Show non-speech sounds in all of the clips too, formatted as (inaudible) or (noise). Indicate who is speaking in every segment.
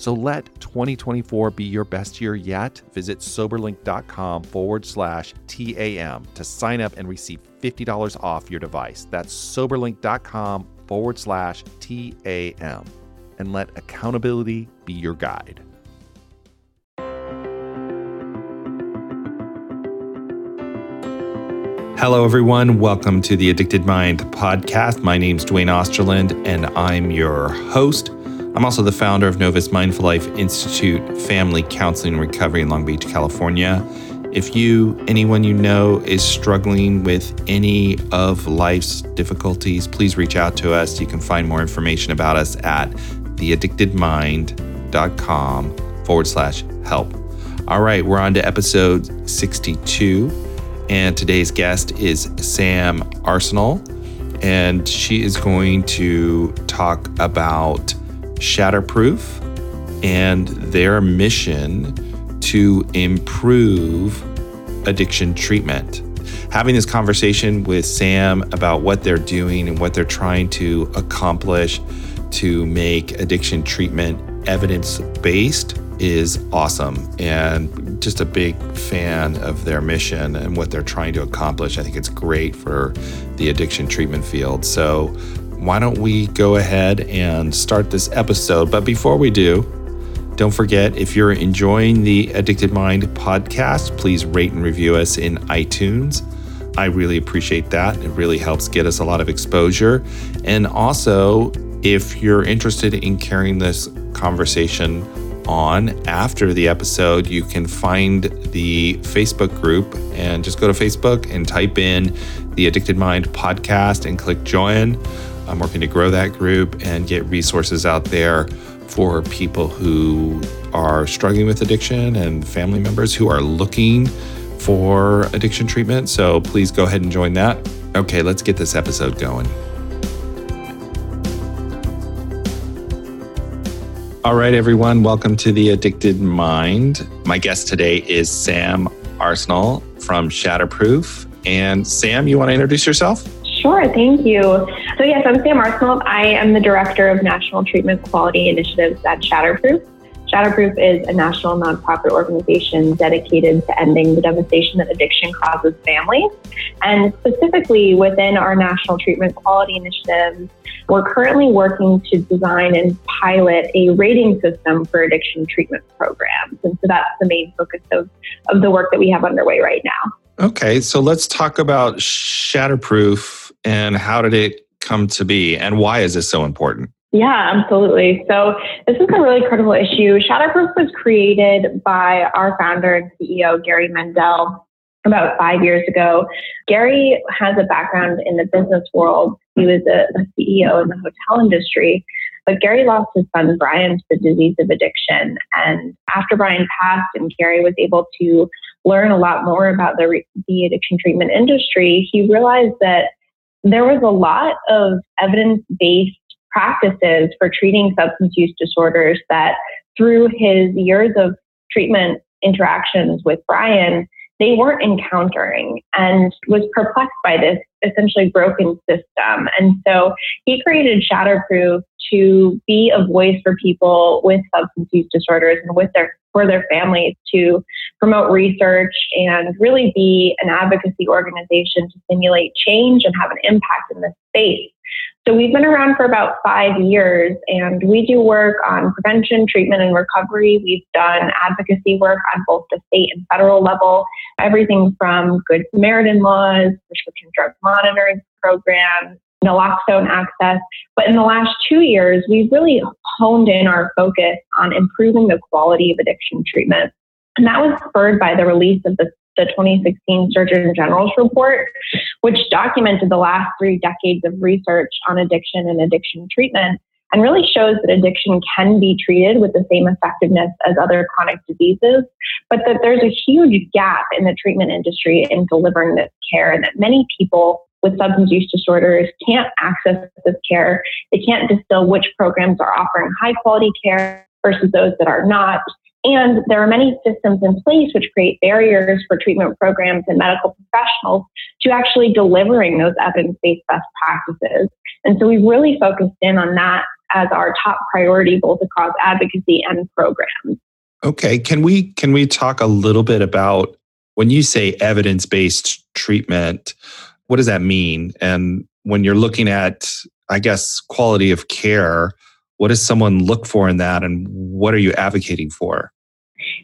Speaker 1: So let 2024 be your best year yet. Visit soberlink.com forward slash TAM to sign up and receive $50 off your device. That's soberlink.com forward slash TAM. And let accountability be your guide. Hello, everyone. Welcome to the Addicted Mind podcast. My name's Duane Osterlind, and I'm your host. I'm also the founder of Novus Mindful Life Institute Family Counseling and Recovery in Long Beach, California. If you, anyone you know, is struggling with any of life's difficulties, please reach out to us. You can find more information about us at theaddictedmind.com forward slash help. All right, we're on to episode 62, and today's guest is Sam Arsenault, and she is going to talk about Shatterproof and their mission to improve addiction treatment. Having this conversation with Sam about what they're doing and what they're trying to accomplish to make addiction treatment evidence based is awesome and just a big fan of their mission and what they're trying to accomplish. I think it's great for the addiction treatment field. So, why don't we go ahead and start this episode? But before we do, don't forget, if you're enjoying the Addicted Mind podcast, please rate and review us in iTunes. I really appreciate that. It really helps get us a lot of exposure. And also, if you're interested in carrying this conversation on after the episode, you can find the Facebook group and just go to Facebook and type in the Addicted Mind podcast and click join. I'm working to grow that group and get resources out there for people who are struggling with addiction and family members who are looking for addiction treatment. So please go ahead and join that. Okay, let's get this episode going. All right, everyone, welcome to the Addicted Mind. My guest today is Sam Arsenault from Shatterproof. And Sam, you want to introduce yourself?
Speaker 2: Sure, thank you. So, yes, I'm Sam Arsenault. I am the Director of National Treatment Quality Initiatives at Shatterproof. Shatterproof is a national nonprofit organization dedicated to ending the devastation that addiction causes families. And specifically within our National Treatment Quality Initiative, we're currently working to design and pilot a rating system for addiction treatment programs. And so that's the main focus of, of the work that we have underway right now.
Speaker 1: Okay, so let's talk about Shatterproof and how did it come to be and why is this so important?
Speaker 2: Yeah, absolutely. So this is a really critical issue. Shatterproof was created by our founder and CEO, Gary Mendell, about five years ago. Gary has a background in the business world. He was a, a CEO in the hotel industry. But Gary lost his son Brian to the disease of addiction. And after Brian passed and Gary was able to learn a lot more about the, the addiction treatment industry, he realized that there was a lot of evidence based practices for treating substance use disorders that through his years of treatment interactions with Brian, they weren't encountering and was perplexed by this essentially broken system. And so he created Shatterproof to be a voice for people with substance use disorders and with their for their families to promote research and really be an advocacy organization to stimulate change and have an impact in this space. So we've been around for about five years and we do work on prevention, treatment, and recovery. We've done advocacy work on both the state and federal level, everything from Good Samaritan laws, prescription drug monitoring programs, naloxone access. But in the last two years, we've really honed in our focus on improving the quality of addiction treatment. And that was spurred by the release of the, the 2016 Surgeon General's report, which documented the last three decades of research on addiction and addiction treatment and really shows that addiction can be treated with the same effectiveness as other chronic diseases, but that there's a huge gap in the treatment industry in delivering this care and that many people with substance use disorders can't access this care. They can't distill which programs are offering high quality care versus those that are not. And there are many systems in place which create barriers for treatment programs and medical professionals to actually delivering those evidence based best practices. And so we've really focused in on that as our top priority, both across advocacy and programs.
Speaker 1: Okay. Can we can we talk a little bit about when you say evidence based treatment? What does that mean? And when you're looking at, I guess, quality of care, what does someone look for in that and what are you advocating for?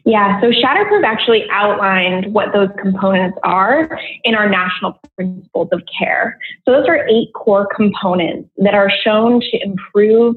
Speaker 2: Yeah, so Shatterproof actually outlined what those components are in our national principles of care. So those are eight core components that are shown to improve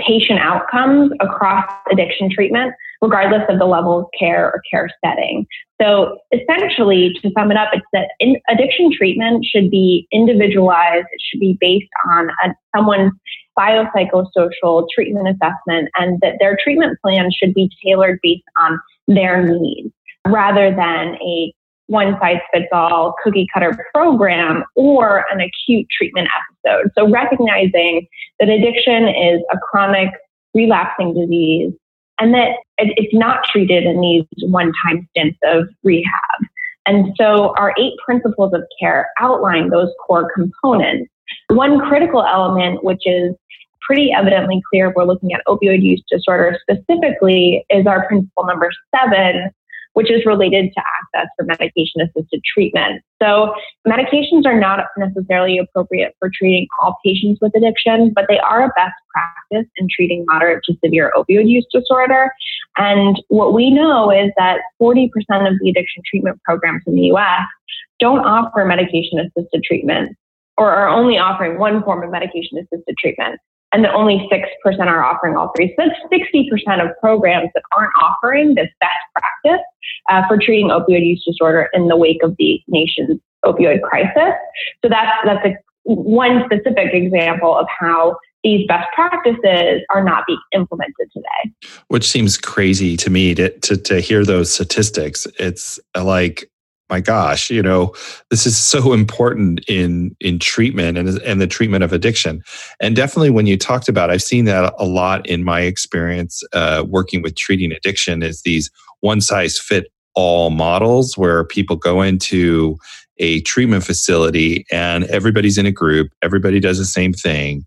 Speaker 2: patient outcomes across addiction treatment, regardless of the level of care or care setting. So essentially, to sum it up, it's that addiction treatment should be individualized. It should be based on a, someone's biopsychosocial treatment assessment, and that their treatment plan should be tailored based on their needs rather than a one size fits all cookie cutter program or an acute treatment episode. So recognizing that addiction is a chronic relapsing disease and that it's not treated in these one time stints of rehab. And so our eight principles of care outline those core components. One critical element, which is pretty evidently clear if we're looking at opioid use disorder specifically, is our principle number seven, which is related to access for medication assisted treatment. So, medications are not necessarily appropriate for treating all patients with addiction, but they are a best practice in treating moderate to severe opioid use disorder. And what we know is that 40% of the addiction treatment programs in the US don't offer medication assisted treatment or are only offering one form of medication assisted treatment and that only 6% are offering all three. So that's 60% of programs that aren't offering this best practice uh, for treating opioid use disorder in the wake of the nation's opioid crisis. So that's, that's a, one specific example of how these best practices are not being implemented today.
Speaker 1: Which seems crazy to me to, to, to hear those statistics. It's like my gosh, you know, this is so important in in treatment and and the treatment of addiction. And definitely, when you talked about, I've seen that a lot in my experience uh, working with treating addiction. Is these one size fit all models where people go into a treatment facility and everybody's in a group, everybody does the same thing,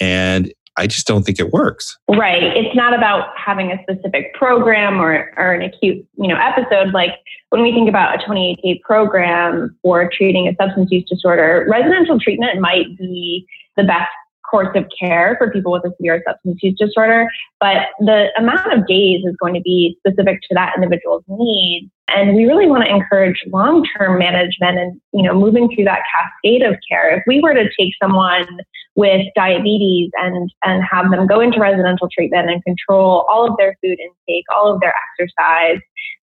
Speaker 1: and I just don't think it works.
Speaker 2: Right. It's not about having a specific program or, or an acute, you know, episode. Like when we think about a 28 day program for treating a substance use disorder, residential treatment might be the best course of care for people with a severe substance use disorder, but the amount of days is going to be specific to that individual's needs. And we really want to encourage long-term management and, you know, moving through that cascade of care. If we were to take someone with diabetes and, and have them go into residential treatment and control all of their food intake, all of their exercise,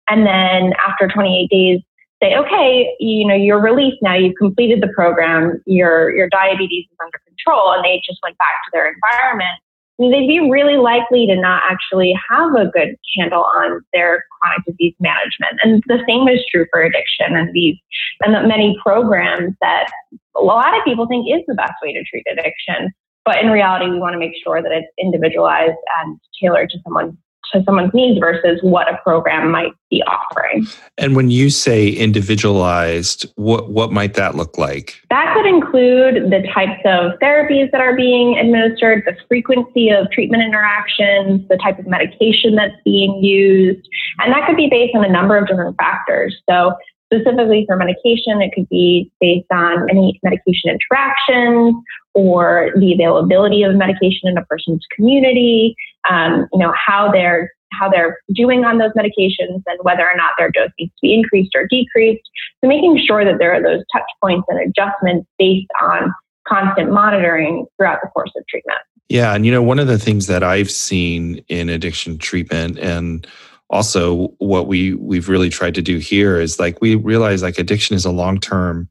Speaker 2: and then after 28 days, say, okay, you know, you're released now, you've completed the program, your, your diabetes is under control, and they just went back to their environment, they'd be really likely to not actually have a good handle on their chronic disease management. And the same is true for addiction and these and the many programs that a lot of people think is the best way to treat addiction. But in reality, we want to make sure that it's individualized and tailored to someone's to someone's needs versus what a program might be offering.
Speaker 1: And when you say individualized, what what might that look like?
Speaker 2: That could include the types of therapies that are being administered, the frequency of treatment interactions, the type of medication that's being used, and that could be based on a number of different factors. So specifically for medication, it could be based on any medication interactions or the availability of medication in a person's community, um, you know, how they're how they're doing on those medications and whether or not their dose needs to be increased or decreased. So making sure that there are those touch points and adjustments based on constant monitoring throughout the course of treatment.
Speaker 1: Yeah, and you know, one of the things that I've seen in addiction treatment and also what we we've really tried to do here is like we realize like addiction is a long-term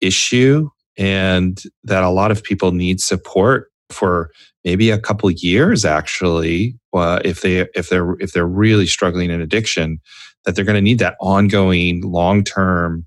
Speaker 1: issue and that a lot of people need support for maybe a couple years actually uh, if they if they're if they're really struggling in addiction that they're going to need that ongoing long-term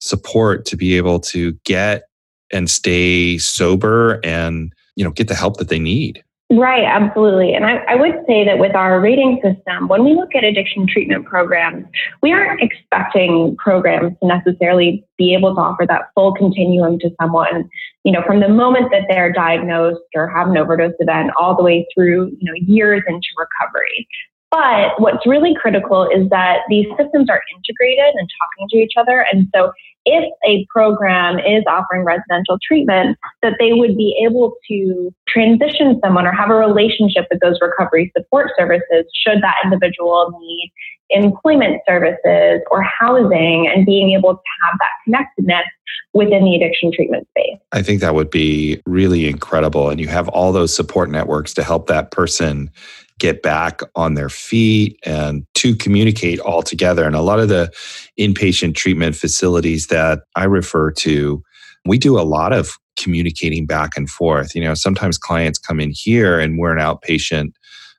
Speaker 1: support to be able to get and stay sober and you know get the help that they need
Speaker 2: Right, absolutely. And I, I, would say that with our rating system, when we look at addiction treatment programs, we aren't expecting programs to necessarily be able to offer that full continuum to someone, you know, from the moment that they're diagnosed or have an overdose event all the way through, you know, years into recovery. But what's really critical is that these systems are integrated and talking to each other. And so if a program is offering residential treatment, that they would be able to transition someone or have a relationship with those recovery support services should that individual need employment services or housing and being able to have that connectedness within the addiction treatment space.
Speaker 1: I think that would be really incredible. And you have all those support networks to help that person get back on their feet and to communicate all together. And a lot of the inpatient treatment facilities that I refer to, we do a lot of communicating back and forth. You know, sometimes clients come in here and we're an outpatient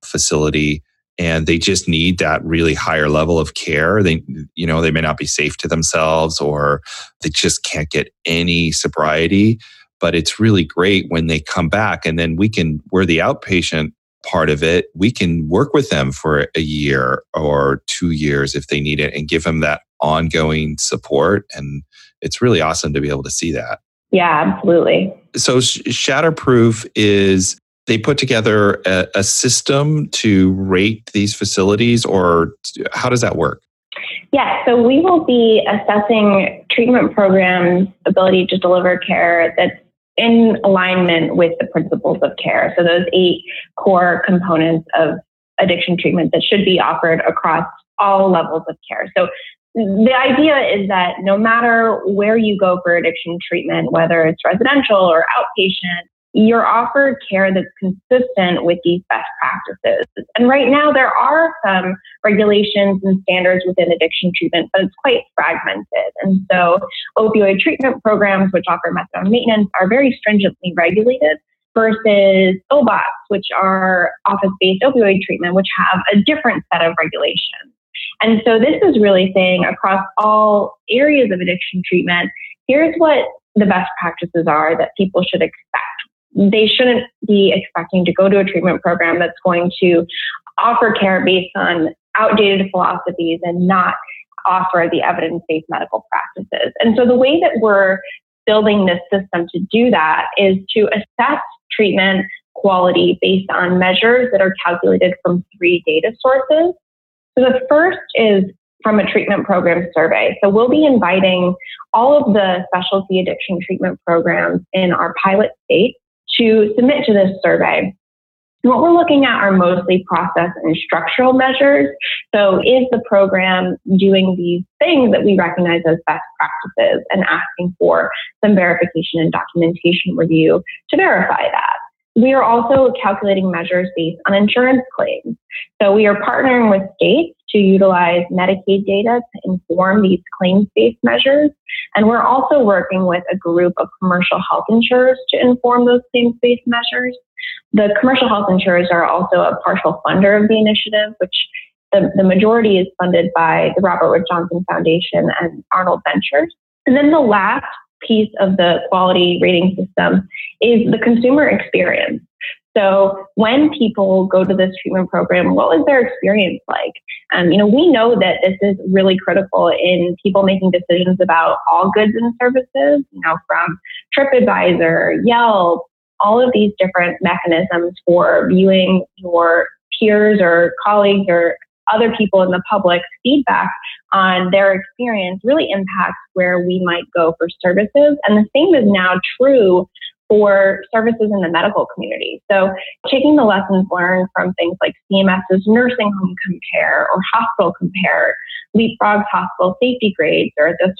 Speaker 1: facility and they just need that really higher level of care they you know they may not be safe to themselves or they just can't get any sobriety but it's really great when they come back and then we can we're the outpatient part of it, we can work with them for a year or two years if they need it and give them that ongoing support. And it's really awesome to be able to see that.
Speaker 2: Yeah, absolutely.
Speaker 1: So, Shatterproof is they put together a, a system to rate these facilities, or how does that work?
Speaker 2: Yeah, so we will be assessing treatment programs' ability to deliver care that's in alignment with the principles of care. So those eight core components of addiction treatment that should be offered across all levels of care. So the idea is that no matter where you go for addiction treatment, whether it's residential or outpatient, you're offered care that's consistent with these best practices. And right now, there are some regulations and standards within addiction treatment, but it's quite fragmented. And so, opioid treatment programs, which offer methadone maintenance, are very stringently regulated versus OBOTs, which are office based opioid treatment, which have a different set of regulations. And so, this is really saying across all areas of addiction treatment, here's what the best practices are that people should expect they shouldn't be expecting to go to a treatment program that's going to offer care based on outdated philosophies and not offer the evidence based medical practices. And so the way that we're building this system to do that is to assess treatment quality based on measures that are calculated from three data sources. So the first is from a treatment program survey. So we'll be inviting all of the specialty addiction treatment programs in our pilot states to submit to this survey. What we're looking at are mostly process and structural measures. So, is the program doing these things that we recognize as best practices and asking for some verification and documentation review to verify that? We are also calculating measures based on insurance claims. So, we are partnering with states to utilize Medicaid data to inform these claims based measures. And we're also working with a group of commercial health insurers to inform those claims based measures. The commercial health insurers are also a partial funder of the initiative, which the, the majority is funded by the Robert Wood Johnson Foundation and Arnold Ventures. And then the last piece of the quality rating system is the consumer experience. So when people go to this treatment program, what was their experience like? Um, you know, we know that this is really critical in people making decisions about all goods and services, you know, from TripAdvisor, Yelp, all of these different mechanisms for viewing your peers or colleagues or other people in the public feedback on their experience really impacts where we might go for services. And the same is now true for services in the medical community. So taking the lessons learned from things like CMS's nursing home compare or hospital compare, Leapfrog's hospital safety grades or the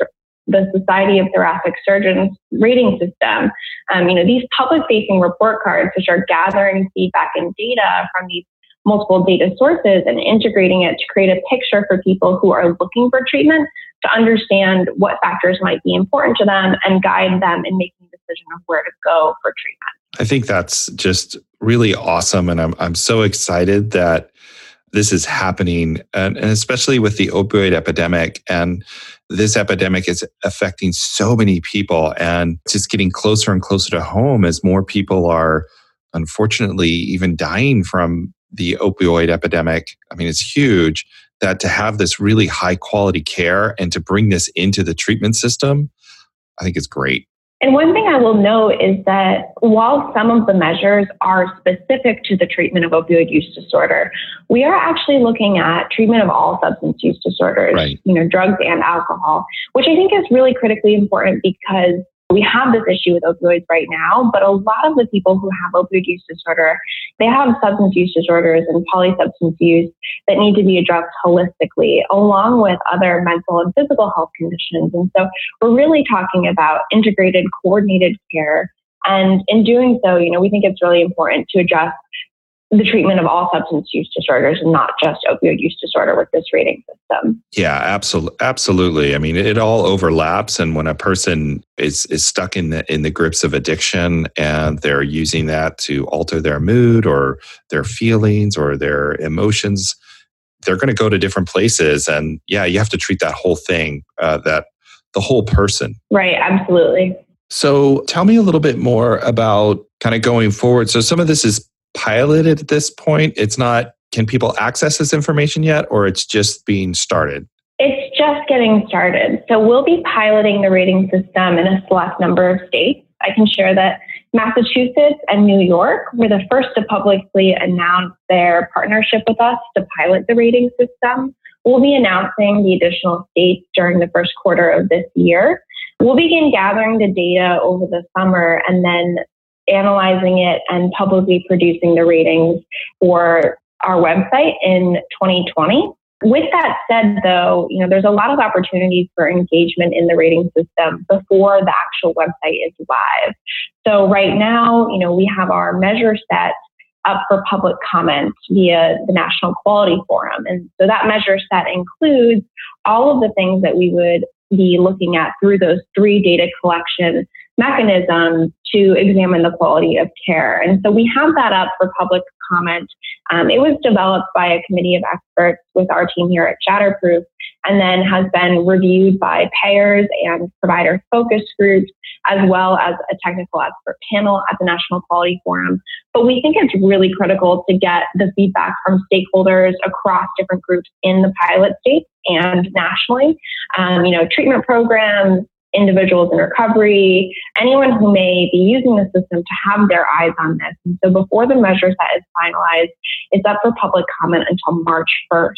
Speaker 2: the Society of Thoracic Surgeons rating system. Um, you know, these public facing report cards, which are gathering feedback and data from these multiple data sources and integrating it to create a picture for people who are looking for treatment to understand what factors might be important to them and guide them in making decision of where to go for treatment.
Speaker 1: I think that's just really awesome. And I'm, I'm so excited that this is happening, and, and especially with the opioid epidemic. And this epidemic is affecting so many people and just getting closer and closer to home as more people are unfortunately even dying from the opioid epidemic. I mean, it's huge that to have this really high quality care and to bring this into the treatment system, I think is great.
Speaker 2: And one thing I will note is that while some of the measures are specific to the treatment of opioid use disorder, we are actually looking at treatment of all substance use disorders, right. you know, drugs and alcohol, which I think is really critically important because we have this issue with opioids right now, but a lot of the people who have opioid use disorder, they have substance use disorders and polysubstance use that need to be addressed holistically, along with other mental and physical health conditions. And so we're really talking about integrated, coordinated care. And in doing so, you know, we think it's really important to address the treatment of all substance use disorders not just opioid use disorder with this rating system.
Speaker 1: Yeah, absolutely absolutely. I mean, it all overlaps and when a person is is stuck in the in the grips of addiction and they're using that to alter their mood or their feelings or their emotions, they're going to go to different places and yeah, you have to treat that whole thing uh, that the whole person.
Speaker 2: Right, absolutely.
Speaker 1: So, tell me a little bit more about kind of going forward. So, some of this is piloted at this point? It's not, can people access this information yet, or it's just being started?
Speaker 2: It's just getting started. So we'll be piloting the rating system in a select number of states. I can share that Massachusetts and New York were the first to publicly announce their partnership with us to pilot the rating system. We'll be announcing the additional states during the first quarter of this year. We'll begin gathering the data over the summer and then analyzing it and publicly producing the ratings for our website in 2020. With that said, though, you know, there's a lot of opportunities for engagement in the rating system before the actual website is live. So right now, you know, we have our measure set up for public comment via the National Quality Forum. And so that measure set includes all of the things that we would be looking at through those three data collection mechanisms to examine the quality of care. And so we have that up for public comment. Um, it was developed by a committee of experts with our team here at Shatterproof and then has been reviewed by payers and provider focus groups, as well as a technical expert panel at the National Quality Forum. But we think it's really critical to get the feedback from stakeholders across different groups in the pilot states and nationally. Um, you know, treatment programs, individuals in recovery, anyone who may be using the system to have their eyes on this. And so before the measure set is finalized, it's up for public comment until March 1st.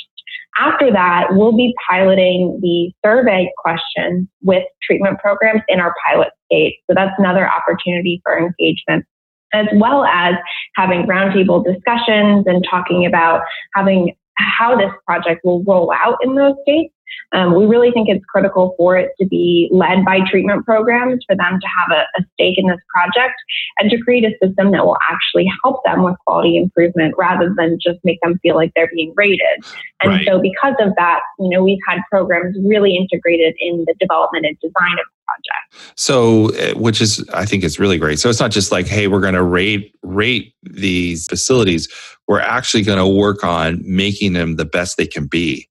Speaker 2: After that, we'll be piloting the survey questions with treatment programs in our pilot state. So that's another opportunity for engagement as well as having roundtable discussions and talking about having how this project will roll out in those states um, we really think it's critical for it to be led by treatment programs, for them to have a, a, stake in this project, and to create a system that will actually help them with quality improvement rather than just make them feel like they're being rated. And right. so, because of that, you know, we've had programs really integrated in the development and design of the project.
Speaker 1: So, eh, which is, I think, is really great. So it's not just like, hey, we're going to rate rate these facilities. We're actually going to work on making them the best they can be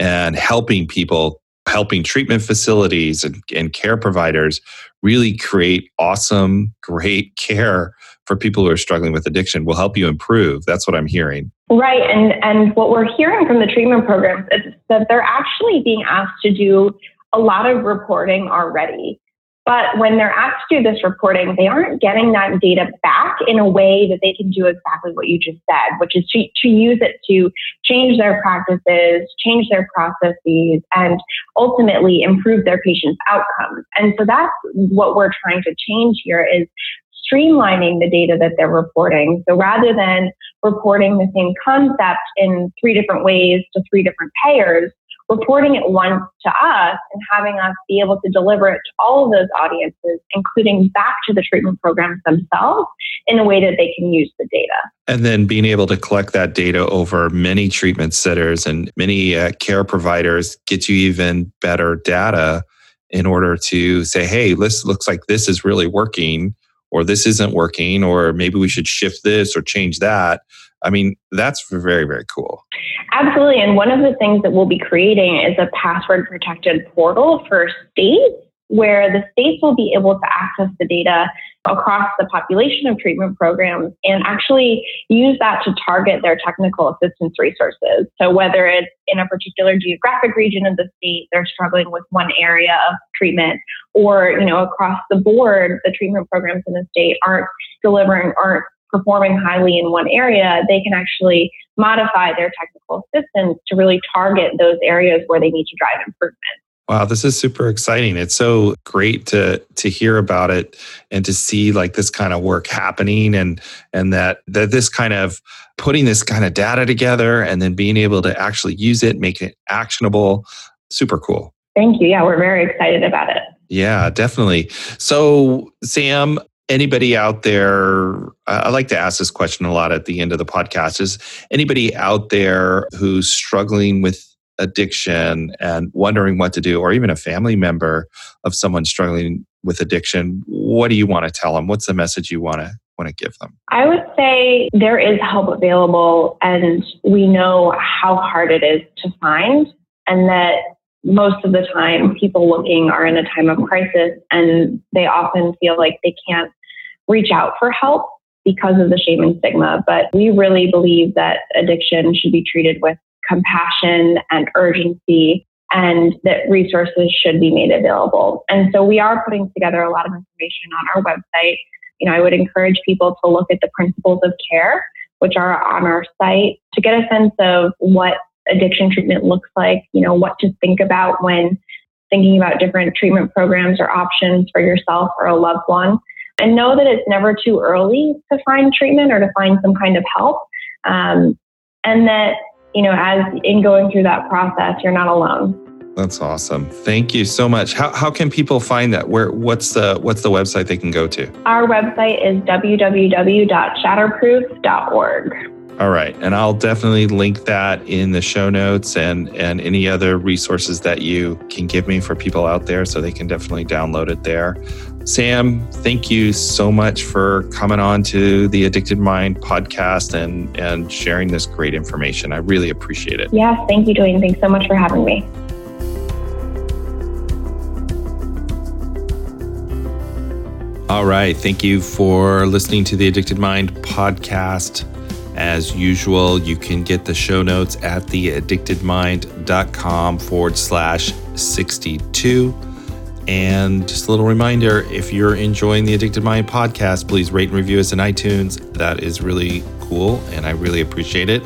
Speaker 1: and helping people, helping treatment facilities and, and care providers really create awesome, great (laughs) care for people who are struggling with addiction will help you improve. That's what I'm hearing.
Speaker 2: Right. And, and what we're hearing from the treatment programs is that they're actually being asked to do a lot of reporting already. But when they're asked to do this reporting, they aren't getting that data back in a way that they can do exactly what you just said, which is to, to use it to change their practices, change their processes, and ultimately improve their patients' outcomes. And so that's what we're trying to change here is streamlining the data that they're reporting. So rather than reporting the same concept in three different ways to three different payers, reporting it once to us and having us be able to deliver it to all of those audiences, including back to the treatment programs themselves in a way that they can use the data.
Speaker 1: And then being able to collect that data over many treatment centers and many uh, care providers gets you even better data in order to say, hey, this looks like this is really working or this isn't working, or maybe we should shift this or change that. I mean, that's very, very cool.
Speaker 2: Absolutely. And one of the things that we'll be creating is a password protected portal for states where the states will be able to access the data across the population of treatment programs and actually use that to target their technical assistance resources. So whether it's in a particular geographic region of the state, they're struggling with one area of treatment, or you know across the board, the treatment programs in the state aren't delivering, aren't performing highly in one area, they can actually modify their technical assistance to really target those areas where they need to drive improvement.
Speaker 1: Wow, this is super exciting. It's so great to to hear about it and to see like this kind of work happening and and that that this kind of putting this kind of data together and then being able to actually use it, make it actionable. Super cool.
Speaker 2: Thank you. Yeah, we're very excited about it.
Speaker 1: Yeah, definitely. So, Sam, anybody out there i like to ask this question a lot at the end of the podcast is anybody out there who's struggling with addiction and wondering what to do or even a family member of someone struggling with addiction what do you want to tell them? What's the message you want to want to give them?
Speaker 2: I would say there is help available and we know how hard it is to find and that most of the time people looking are in a time of crisis and they often feel like they can't reach out for help because of the shame and stigma. But we really believe that addiction should be treated with compassion and urgency and that resources should be made available. And so we are putting together a lot of information on our website. You know, I would encourage people to look at the principles of care, which are on our site, to get a sense of what addiction treatment looks like, you know, what to think about when thinking about different treatment programs or options for yourself or a loved one and know that it's never too early to find treatment or to find some kind of help. Um, and that, you know, as in going through that process, you're not alone.
Speaker 1: That's awesome. Thank you so much. How, how can people find that? Where what's the what's the website they can go to?
Speaker 2: Our website is www.shatterproof.org.
Speaker 1: All right. And I'll definitely link that in the show notes and, and any other resources that you can give me for people out there so they can definitely download it there. Sam, thank you so much for coming on to the Addicted Mind podcast and, and sharing this great information. I really appreciate it.
Speaker 2: Yes, thank you, Duane. Thanks so much for having me.
Speaker 1: All right. Thank you for listening to the Addicted Mind podcast. As usual, you can get the show notes at theaddictedmind.com forward slash 62. And just a little reminder if you're enjoying the Addicted Mind podcast, please rate and review us in iTunes. That is really cool and I really appreciate it.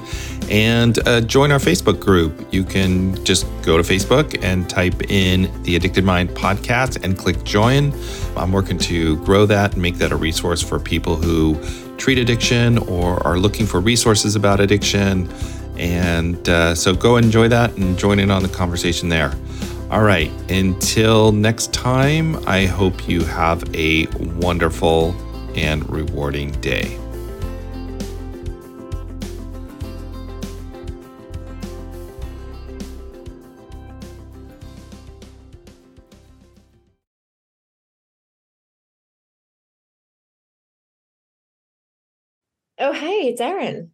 Speaker 1: And uh, join our Facebook group. You can just go to Facebook and type in the Addicted Mind podcast and click join. I'm working to grow that and make that a resource for people who treat addiction or are looking for resources about addiction. And uh, so go enjoy that and join in on the conversation there. All right, until next time, I hope you have a wonderful and rewarding day.
Speaker 3: Oh, hey, it's Erin.